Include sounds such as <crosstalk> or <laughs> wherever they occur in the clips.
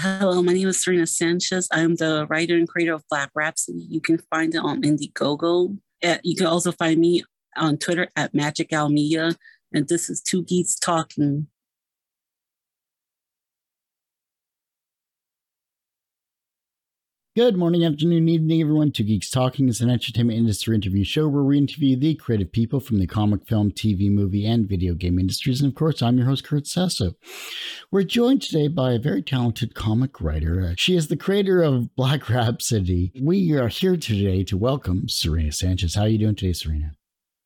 Hello, my name is Serena Sanchez. I'm the writer and creator of Black Rhapsody. You can find it on Indiegogo. Eh, you can also find me on Twitter at Magic Almedia. And this is Two Geeks Talking. Good morning, afternoon, evening, everyone. Two Geeks Talking is an entertainment industry interview show where we interview the creative people from the comic, film, TV, movie, and video game industries. And of course, I'm your host, Kurt Sasso. We're joined today by a very talented comic writer. Uh, she is the creator of Black Rhapsody. We are here today to welcome Serena Sanchez. How are you doing today, Serena?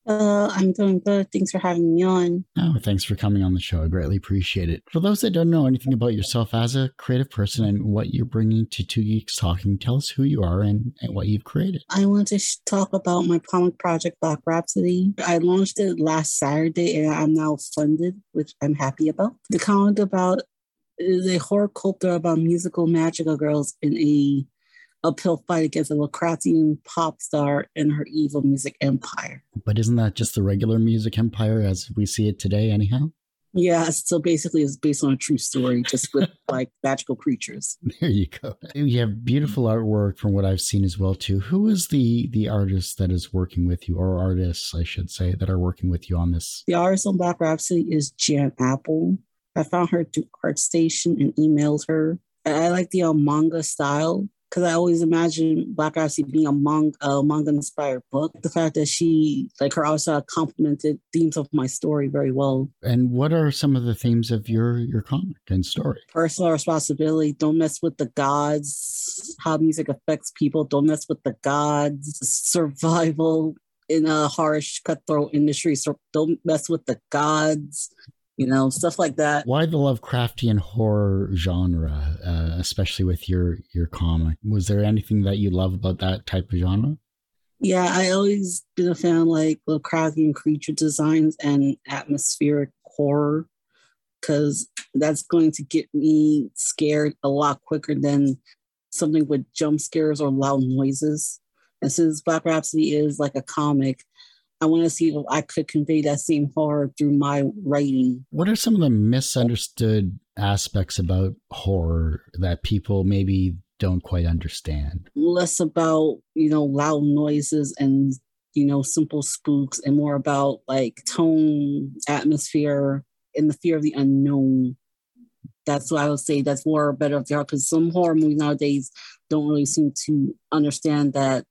Uh, I'm doing good. Thanks for having me on. Oh, thanks for coming on the show. I greatly appreciate it. For those that don't know anything about yourself as a creative person and what you're bringing to Two Geeks Talking, tell us who you are and, and what you've created. I want to sh- talk about my comic project, Black Rhapsody. I launched it last Saturday and I'm now funded, which I'm happy about. The comic about is a horror cult about musical magical girls in a uphill fight against a Lovecraftian pop star and her evil music empire. But isn't that just the regular music empire as we see it today, anyhow? Yeah, so basically it's based on a true story, just with <laughs> like magical creatures. There you go. You have beautiful artwork from what I've seen as well too. Who is the the artist that is working with you, or artists, I should say, that are working with you on this? The artist on Black Rhapsody is Jan Apple. I found her through ArtStation and emailed her. I like the uh, manga style because I always imagine Black Rhapsody being a manga, uh, manga inspired book. The fact that she, like her also complemented themes of my story very well. And what are some of the themes of your your comic and story? Personal responsibility. Don't mess with the gods. How music affects people. Don't mess with the gods. Survival in a harsh cutthroat industry. So don't mess with the gods you know, stuff like that. Why the Lovecraftian horror genre, uh, especially with your your comic? Was there anything that you love about that type of genre? Yeah, I always been a fan of like Lovecraftian creature designs and atmospheric horror because that's going to get me scared a lot quicker than something with jump scares or loud noises. And since Black Rhapsody is like a comic, I want to see if I could convey that same horror through my writing. What are some of the misunderstood aspects about horror that people maybe don't quite understand? Less about, you know, loud noises and, you know, simple spooks and more about like tone, atmosphere, and the fear of the unknown. That's what I would say that's more better of the because some horror movies nowadays don't really seem to understand that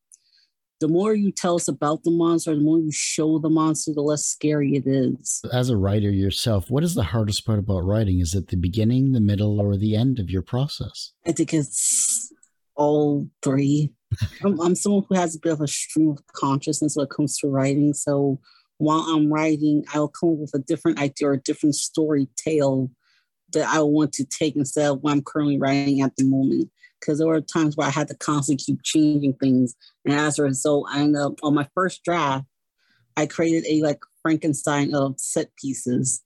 the more you tell us about the monster, the more you show the monster, the less scary it is. As a writer yourself, what is the hardest part about writing? Is it the beginning, the middle, or the end of your process? I think it's all three. <laughs> I'm, I'm someone who has a bit of a stream of consciousness when it comes to writing. So while I'm writing, I'll come up with a different idea or a different story tale that I want to take instead of what I'm currently writing at the moment because there were times where I had to constantly keep changing things. And as a result, I ended up on my first draft, I created a like Frankenstein of set pieces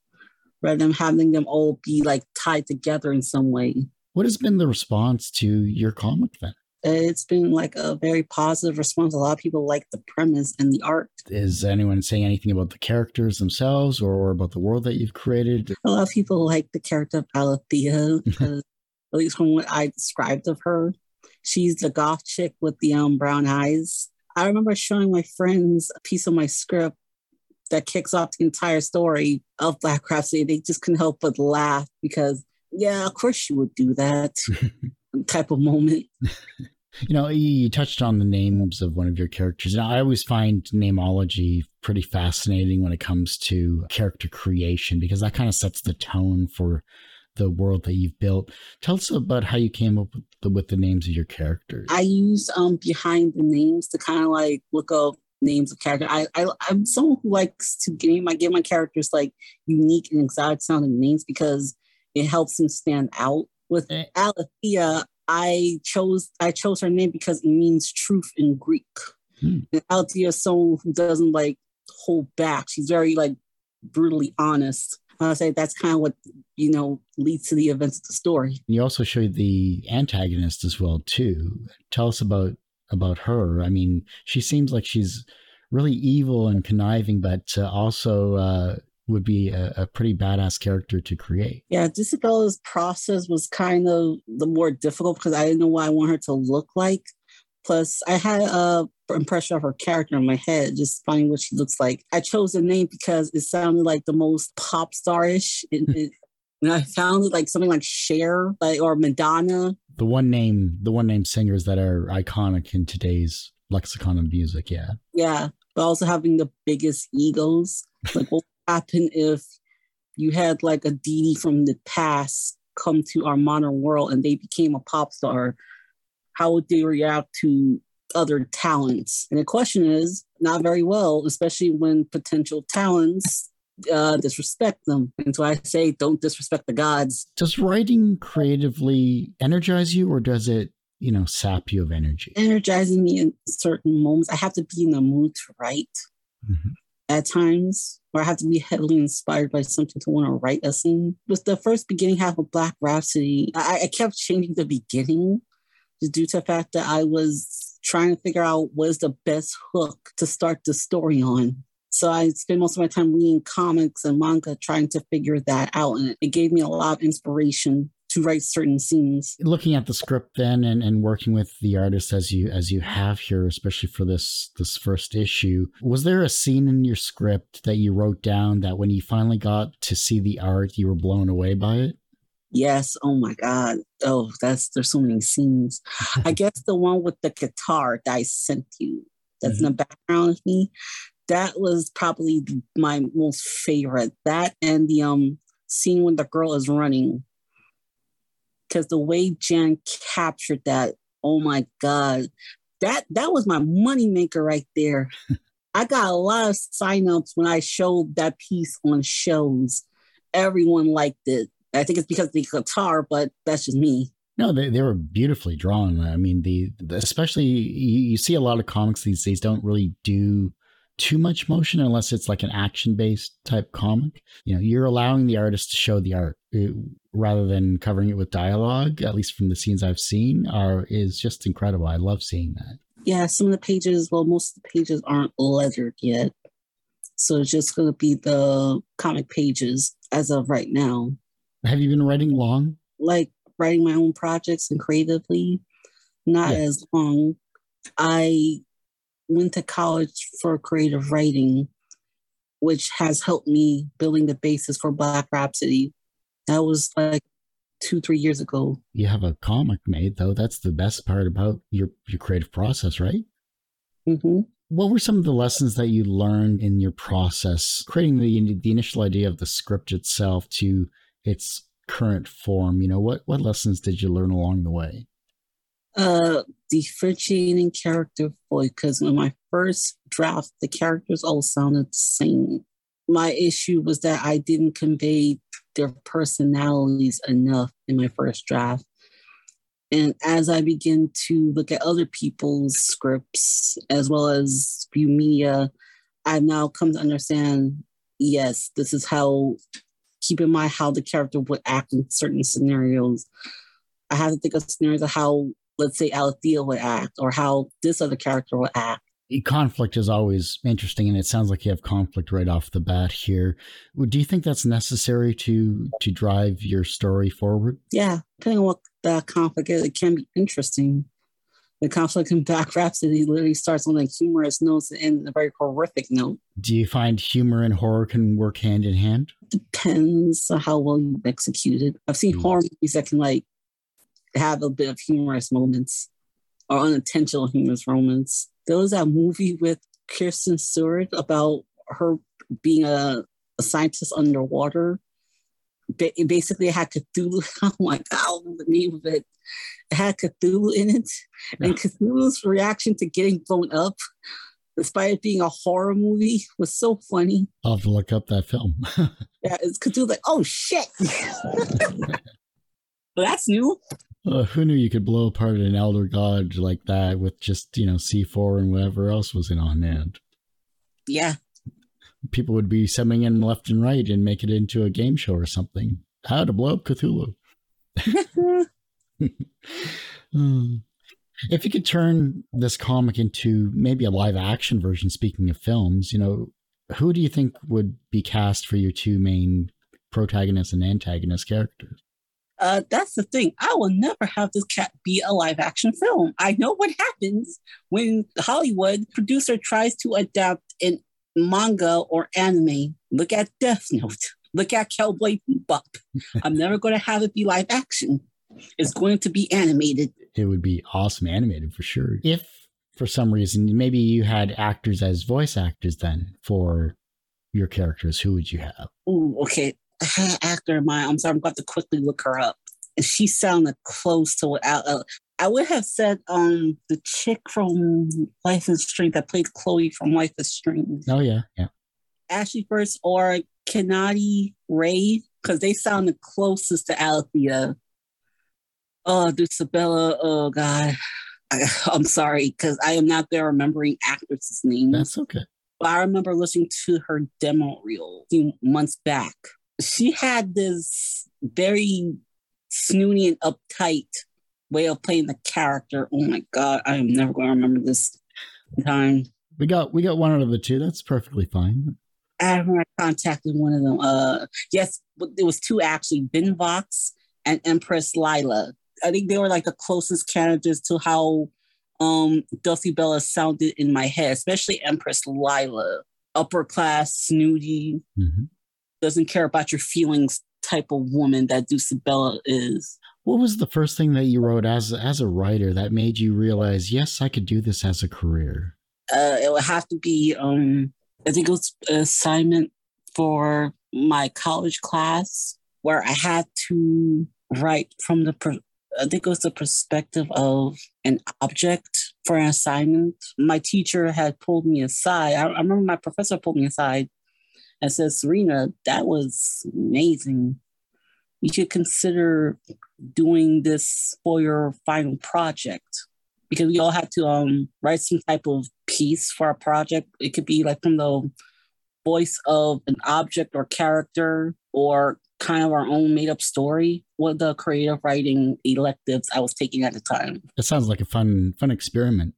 rather than having them all be like tied together in some way. What has been the response to your comic then? It's been like a very positive response. A lot of people like the premise and the art. Is anyone saying anything about the characters themselves or about the world that you've created? A lot of people like the character of Alethea because <laughs> at least from what I described of her. She's the goth chick with the um, brown eyes. I remember showing my friends a piece of my script that kicks off the entire story of Black Rhapsody. They just couldn't help but laugh because, yeah, of course you would do that <laughs> type of moment. You know, you touched on the names of one of your characters. And I always find namology pretty fascinating when it comes to character creation because that kind of sets the tone for the world that you've built. Tell us about how you came up with the, with the names of your characters. I use um behind the names to kind of like look up names of characters. I, I I'm someone who likes to give my give my characters like unique and exotic sounding names because it helps them stand out. With eh. Alethea, I chose I chose her name because it means truth in Greek. Hmm. And Alethea is someone who doesn't like hold back. She's very like brutally honest. I say that's kind of what you know leads to the events of the story. You also showed the antagonist as well too. Tell us about about her. I mean, she seems like she's really evil and conniving, but uh, also uh, would be a, a pretty badass character to create. Yeah, Disabella's process was kind of the more difficult because I didn't know what I want her to look like. Plus, I had a impression of her character in my head, just finding what she looks like. I chose the name because it sounded like the most pop starish. It, hmm. it, and I found it like something like Cher, like or Madonna. The one name, the one name singers that are iconic in today's lexicon of music. Yeah, yeah, but also having the biggest egos. Like, what would happen if you had like a Dee from the past come to our modern world and they became a pop star? How would they react to other talents? And the question is not very well, especially when potential talents uh, disrespect them. And so I say, don't disrespect the gods. Does writing creatively energize you, or does it, you know, sap you of energy? Energizing me in certain moments. I have to be in the mood to write mm-hmm. at times, or I have to be heavily inspired by something to want to write a scene. With the first beginning half of Black Rhapsody, I, I kept changing the beginning just due to the fact that I was trying to figure out what is the best hook to start the story on. So I spend most of my time reading comics and manga trying to figure that out. And it gave me a lot of inspiration to write certain scenes. Looking at the script then and, and working with the artist as you as you have here, especially for this this first issue, was there a scene in your script that you wrote down that when you finally got to see the art, you were blown away by it? Yes. Oh my God. Oh, that's there's so many scenes. I <laughs> guess the one with the guitar that I sent you that's mm-hmm. in the background of me that was probably my most favorite. That and the um scene when the girl is running. Because the way Jen captured that, oh my God, that that was my moneymaker right there. I got a lot of signups when I showed that piece on shows. Everyone liked it. I think it's because of the guitar, but that's just me. No, they, they were beautifully drawn. I mean, the, the especially you, you, see a lot of comics these days don't really do too much motion unless it's like an action based type comic. You know, you're allowing the artist to show the art uh, rather than covering it with dialogue, at least from the scenes I've seen, are is just incredible. I love seeing that. Yeah, some of the pages, well, most of the pages aren't lettered yet. So it's just going to be the comic pages as of right now. Have you been writing long? Like writing my own projects and creatively, not yeah. as long. I went to college for creative writing, which has helped me building the basis for Black Rhapsody. That was like two, three years ago. You have a comic made though. That's the best part about your your creative process, right? Mm-hmm. What were some of the lessons that you learned in your process, creating the the initial idea of the script itself to its current form? You know, what what lessons did you learn along the way? uh, differentiating character voice because when my first draft, the characters all sounded the same. My issue was that I didn't convey their personalities enough in my first draft. And as I begin to look at other people's scripts as well as view media, I've now come to understand yes, this is how, keep in mind how the character would act in certain scenarios. I have to think of scenarios of how let's say Alethea would act or how this other character would act. Conflict is always interesting, and it sounds like you have conflict right off the bat here. Do you think that's necessary to to drive your story forward? Yeah, depending on what the conflict is, it can be interesting. The conflict in Black Rhapsody literally starts on a humorous note and ends on a very horrific note. Do you find humor and horror can work hand in hand? Depends on how well you execute it. I've seen mm. horror movies that can like have a bit of humorous moments or unintentional humorous moments. There was that movie with Kristen Stewart about her being a, a scientist underwater. Ba- basically, it had Cthulhu. Oh my God, the name of it. It had Cthulhu in it. And Cthulhu's reaction to getting blown up, despite it being a horror movie, was so funny. I'll have to look up that film. <laughs> yeah, it's Cthulhu like, oh shit. <laughs> that's new. Uh, who knew you could blow apart an elder god like that with just, you know, C4 and whatever else was in on hand? Yeah. People would be sending in left and right and make it into a game show or something. How to blow up Cthulhu. <laughs> Hmm. If you could turn this comic into maybe a live action version, speaking of films, you know, who do you think would be cast for your two main protagonist and antagonist characters? Uh, that's the thing. I will never have this cat be a live action film. I know what happens when Hollywood producer tries to adapt an manga or anime. Look at Death Note. Look at Cowboy Bebop. <laughs> I'm never going to have it be live action. It's going to be animated. It would be awesome animated for sure. If for some reason maybe you had actors as voice actors then for your characters, who would you have? Ooh, okay. actor in mind. I'm sorry, I'm going to quickly look her up. And she sounded close to what I, uh, I would have said um the chick from Life is Strange that played Chloe from Life is Strange. Oh yeah, yeah. Ashly Burch or Kennedy Ray, because they sounded closest to Alethea. Oh, Dulcibella. Oh God. I, <sighs> am sorry, because I am not there remembering actresses' names. That's okay. But I remember listening to her demo reel a few months back she had this very snooty and uptight way of playing the character. Oh my god, I am never going to remember this time. We got we got one out of the two. That's perfectly fine. I remember I contacted one of them. Uh, yes, there was two actually, Ben Vox and Empress Lila. I think they were like the closest candidates to how um Dulcibella sounded in my head, especially Empress Lila. Upper class, snooty, mm-hmm doesn't care about your feelings type of woman that Dulcibella is. What was the first thing that you wrote as as a writer that made you realize, yes, I could do this as a career? Uh, it would have to be, um, I think it was an assignment for my college class where I had to write from the, I think it was the perspective of an object for an assignment. My teacher had pulled me aside. I, I remember my professor pulled me aside and said, Serena, that was amazing. You should consider doing this for your final project because we all have to um, write some type of piece for our project. It could be like from the voice of an object or character or kind of our own made up story. What the creative writing electives I was taking at the time. It sounds like a fun, fun experiment.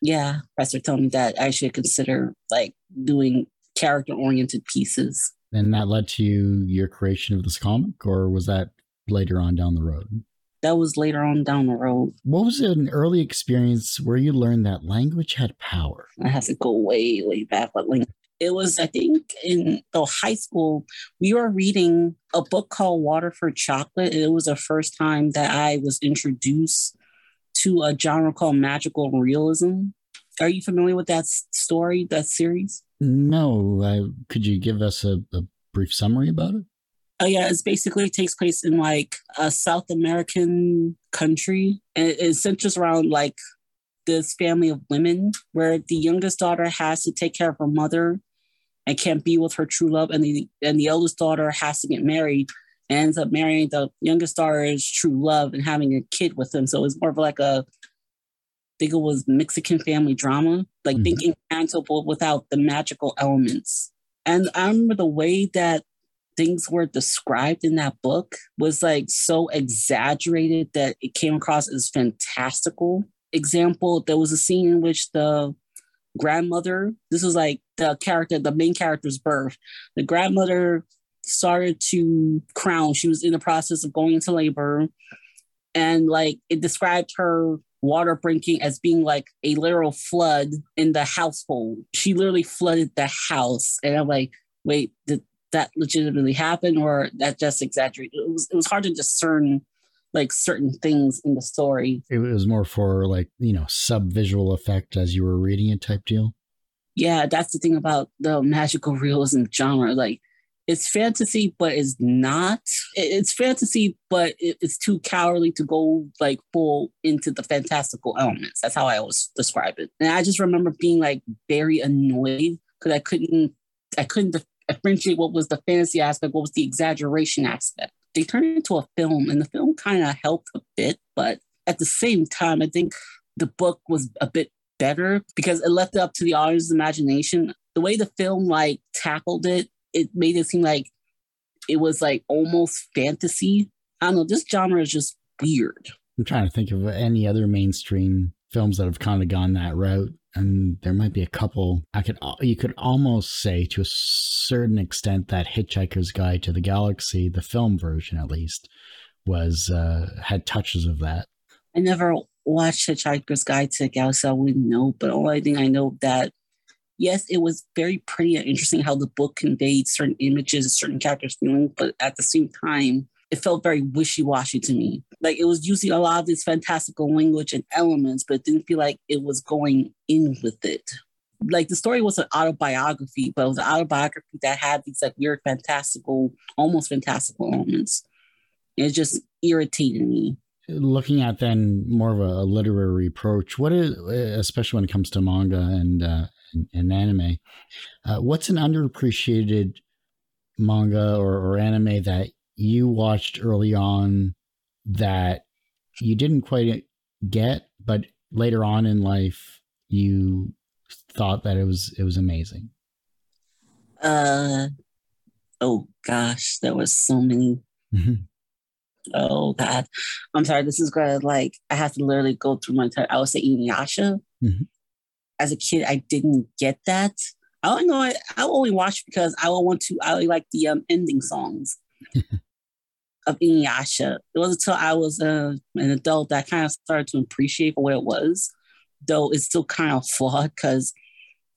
yeah, professor told me that I should consider like doing character oriented pieces. And that led to your creation of this comic, or was that later on down the road? That was later on down the road. What was an early experience where you learned that language had power? I have to go way, way back. But like, it was, I think, in the high school, we were reading a book called Water for Chocolate. It was the first time that I was introduced to a genre called magical realism. Are you familiar with that story, that series? No, I, could you give us a, a brief summary about it? Oh yeah, it's basically it takes place in like a South American country, and it, it centers around like this family of women where the youngest daughter has to take care of her mother and can't be with her true love, and the and the eldest daughter has to get married and ends up marrying the youngest daughter's true love and having a kid with him. So it's more of like a think it was Mexican family drama, like mm-hmm. thinking Canto without the magical elements. And I remember the way that things were described in that book was like so exaggerated that it came across as fantastical. Example, there was a scene in which the grandmother, this was like the character, the main character's birth. The grandmother started to crown. She was in the process of going into labor. And like it described her water breaking as being like a literal flood in the household. She literally flooded the house. And I'm like, wait, did that legitimately happen or that just exaggerated? It was it was hard to discern like certain things in the story. It was more for like, you know, sub visual effect as you were reading it type deal. Yeah, that's the thing about the magical realism genre. Like it's fantasy, but it's not. It's fantasy, but it's too cowardly to go like full into the fantastical elements. That's how I always describe it. And I just remember being like very annoyed because I couldn't, I couldn't differentiate what was the fantasy aspect, what was the exaggeration aspect. They turned it into a film, and the film kind of helped a bit, but at the same time, I think the book was a bit better because it left it up to the audience's imagination. The way the film like tackled it it made it seem like it was like almost fantasy. I don't know. This genre is just weird. I'm trying to think of any other mainstream films that have kind of gone that route. And there might be a couple. I could you could almost say to a certain extent that Hitchhiker's Guide to the Galaxy, the film version at least, was uh, had touches of that. I never watched Hitchhiker's Guide to the Galaxy. I wouldn't know, but only thing I know that yes, it was very pretty and interesting how the book conveyed certain images, certain characters' feelings, but at the same time, it felt very wishy-washy to me. Like it was using a lot of these fantastical language and elements, but it didn't feel like it was going in with it. Like the story was an autobiography, but it was an autobiography that had these like weird fantastical, almost fantastical elements. It just irritated me. Looking at then more of a, literary approach, what is, especially when it comes to manga and uh, and, and anime, uh, what's an underappreciated manga or, or anime that you watched early on that you didn't quite get, but later on in life you thought that it was it was amazing? Uh oh gosh, there was so many. Mm-hmm. Oh God, I'm sorry. This is gonna like I have to literally go through my entire. I would say Inuyasha. Mm-hmm. As a kid, I didn't get that. I don't know. I, I only watched because I want to. I like the um, ending songs. <laughs> of Inuyasha. It wasn't until I was uh, an adult that I kind of started to appreciate what it was, though it's still kind of flawed because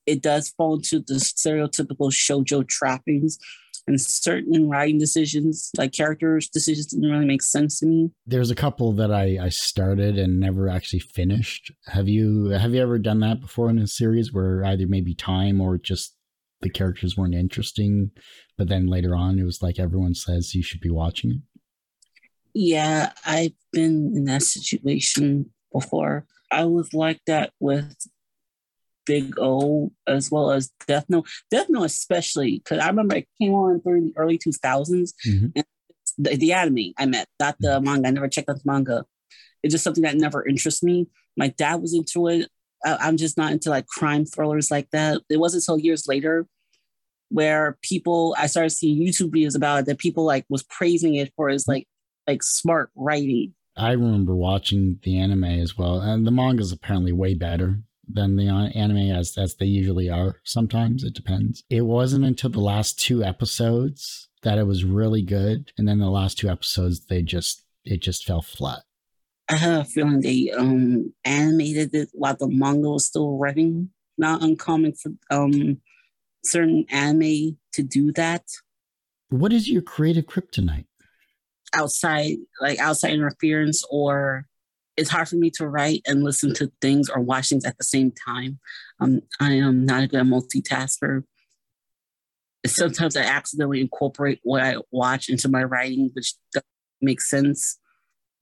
it does fall into the stereotypical shojo trappings and certain writing decisions, like characters' decisions, didn't really make sense to me. There's a couple that I, I started and never actually finished. Have you have you ever done that before in a series where either maybe time or just the characters weren't interesting, but then later on it was like everyone says you should be watching it? Yeah, I've been in that situation before. I was like that with Big O as well as Death Note. Death Note especially because I remember it came on during the early 2000s. Mm-hmm. And the, the, anime I met, not the mm-hmm. manga. I never checked out the manga. It's just something that never interests me. My dad was into it. I, I'm just not into like crime thrillers like that. It wasn't until years later where people I started seeing YouTube videos about it that people like was praising it for its like like smart writing. I remember watching the anime as well, and the manga is apparently way better than the anime as as they usually are. Sometimes it depends. It wasn't until the last two episodes that it was really good, and then the last two episodes they just it just fell flat. I have a feeling they um animated it while the manga was still running. Not uncommon for um certain anime to do that. What is your creative kryptonite? Outside like outside interference or it's hard for me to write and listen to things or watch things at the same time. Um, I am not a good multitasker. Sometimes I accidentally incorporate what I watch into my writing, which doesn't make sense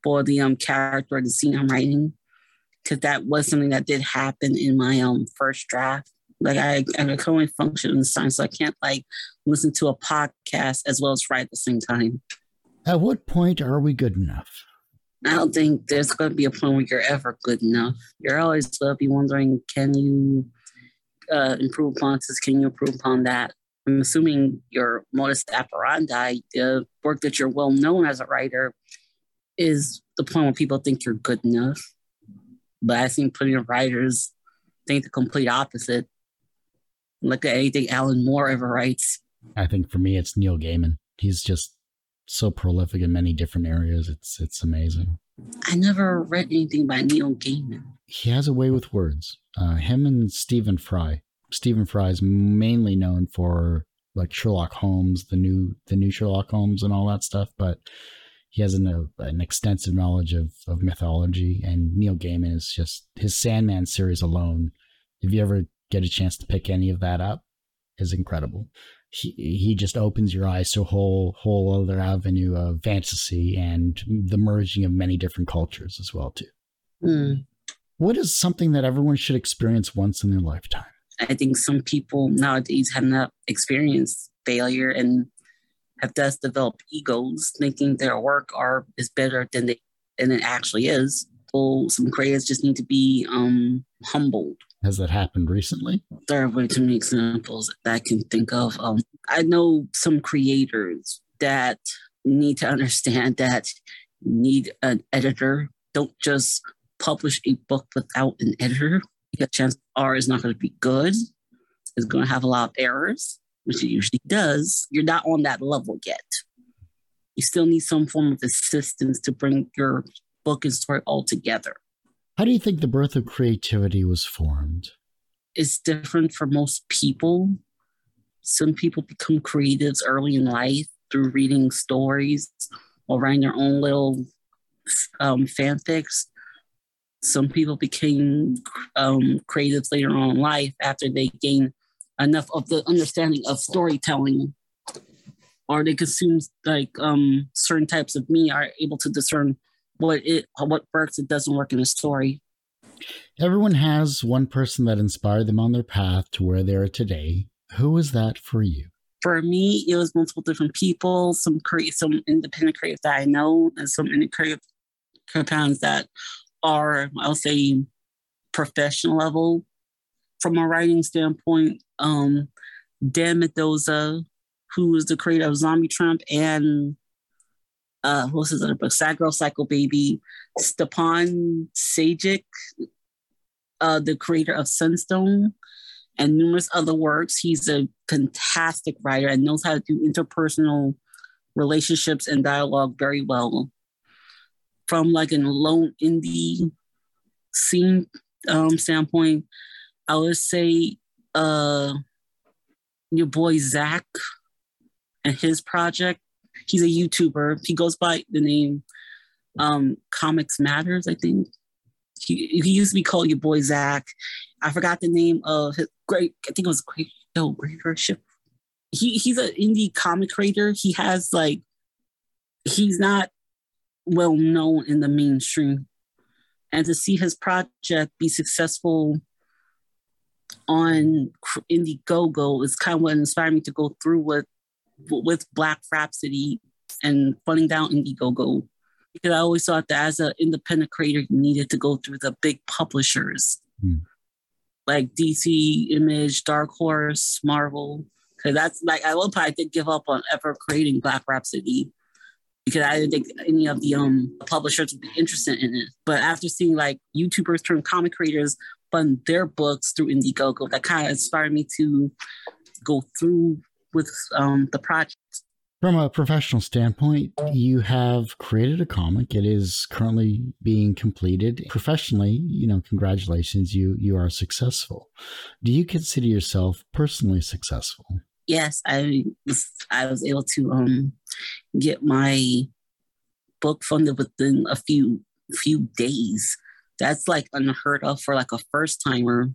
for the um, character or the scene I'm writing. Because that was something that did happen in my um, first draft. Like I, I can only function in the time, so I can't like listen to a podcast as well as write at the same time. At what point are we good enough? I don't think there's going to be a point where you're ever good enough. You're always going to be wondering, can you uh, improve upon this? Can you improve upon that? I'm assuming your modus operandi, the work that you're well known as a writer, is the point where people think you're good enough. But I think plenty of writers think the complete opposite. Look at anything Alan Moore ever writes. I think for me, it's Neil Gaiman. He's just so prolific in many different areas. It's it's amazing. I never read anything by Neil Gaiman. He has a way with words. Uh, him and Stephen Fry. Stephen Fry is mainly known for like Sherlock Holmes, the new the new Sherlock Holmes, and all that stuff. But he has an, uh, an extensive knowledge of of mythology. And Neil Gaiman is just his Sandman series alone. If you ever get a chance to pick any of that up, is incredible he, he just opens your eyes to a whole whole other avenue of fantasy and the merging of many different cultures as well too. Mm. What is something that everyone should experience once in their lifetime? I think some people nowadays have not experienced failure and have thus developed egos, thinking their work are is better than they than it actually is. So some creators just need to be um, humbled has that happened recently? There are way too many examples that I can think of. Um, I know some creators that need to understand that need an editor. Don't just publish a book without an editor. the chances are it's not going to be good. It's going to have a lot of errors, which it usually does. You're not on that level yet. You still need some form of assistance to bring your book and story all together. How do you think the birth of creativity was formed? It's different for most people. Some people become creatives early in life through reading stories or writing their own little um, fanfics. Some people became um, creatives later on in life after they gained enough of the understanding of storytelling, or they consume like um, certain types of media, are able to discern what it what works, it doesn't work in a story. Everyone has one person that inspired them on their path to where they are today. Who was that for you? For me, it was multiple different people, some create some independent creative that I know, and some independent compounds that are, I'll say, professional level. From a writing standpoint, um, Dan Mendoza, who is the creator of Zombie Trump and uh, what's his other book? Sad Girl Psycho Baby, Stjepan Sejic, uh, the creator of Sunstone, and numerous other works. He's a fantastic writer and knows how to do interpersonal relationships and dialogue very well. From like an lone indie scene um, standpoint, I would say uh, your boy Zach and his project. He's a YouTuber. He goes by the name um, Comics Matters, I think. He, he used to be called your boy Zach. I forgot the name of his great. I think it was great. No, ship. He he's an indie comic creator. He has like he's not well known in the mainstream, and to see his project be successful on Indiegogo is kind of what inspired me to go through with with Black Rhapsody and funding down Indiegogo because I always thought that as an independent creator, you needed to go through the big publishers mm. like DC, Image, Dark Horse, Marvel. Because that's like, I will probably did give up on ever creating Black Rhapsody because I didn't think any of the um publishers would be interested in it. But after seeing like YouTubers turn comic creators fund their books through Indiegogo, that kind of inspired me to go through with um, the project. From a professional standpoint, you have created a comic. It is currently being completed. Professionally, you know, congratulations, you you are successful. Do you consider yourself personally successful? Yes, I was I was able to um get my book funded within a few few days. That's like unheard of for like a first timer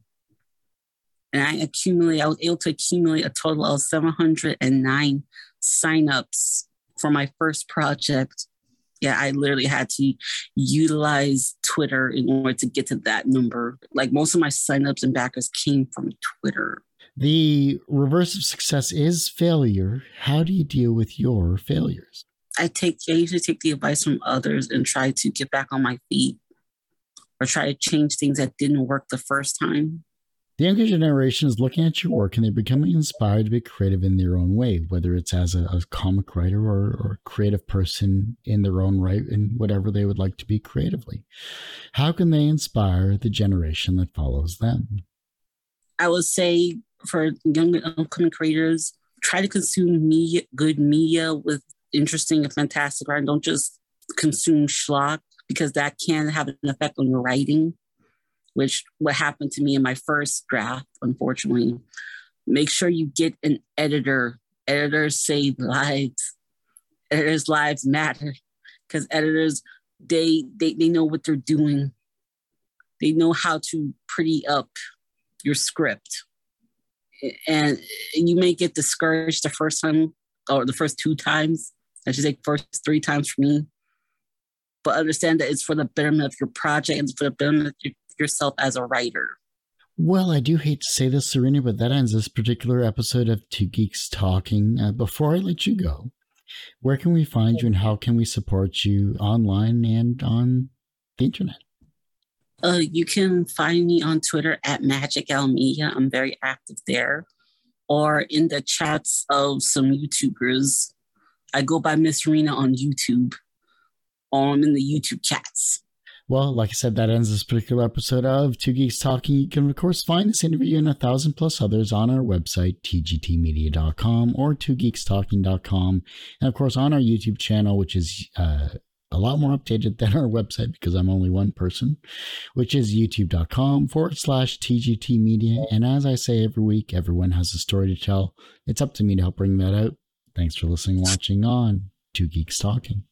and I accumulate, I was able to accumulate a total of 709 signups for my first project. Yeah, I literally had to utilize Twitter in order to get to that number. Like most of my signups and backers came from Twitter. The reverse of success is failure. How do you deal with your failures? I take I usually take the advice from others and try to get back on my feet or try to change things that didn't work the first time. The younger generation is looking at your work and they're becoming inspired to be creative in their own way, whether it's as a, a comic writer or, or a creative person in their own right in whatever they would like to be creatively. How can they inspire the generation that follows them? I would say for young upcoming creators, try to consume media, good media with interesting and fantastic art. Don't just consume schlock because that can have an effect on your writing which what happened to me in my first draft, unfortunately. Make sure you get an editor. Editors save lives. Editors' lives matter because editors they, they they know what they're doing. They know how to pretty up your script. And you may get discouraged the first time or the first two times. I should say first three times for me. But understand that it's for the betterment of your project and for the betterment of your yourself as a writer? Well, I do hate to say this, Serena, but that ends this particular episode of Two Geeks Talking. Uh, before I let you go, where can we find you and how can we support you online and on the internet? Uh, you can find me on Twitter at Magic Almedia. I'm very active there. Or in the chats of some YouTubers. I go by Miss Rena on YouTube. Or I'm in the YouTube chats. Well, like I said, that ends this particular episode of Two Geeks Talking. You can, of course, find this interview and a thousand plus others on our website, tgtmedia.com or twogeekstalking.com. And, of course, on our YouTube channel, which is uh, a lot more updated than our website because I'm only one person, which is youtube.com forward slash TGT media. And as I say every week, everyone has a story to tell. It's up to me to help bring that out. Thanks for listening, watching on Two Geeks Talking.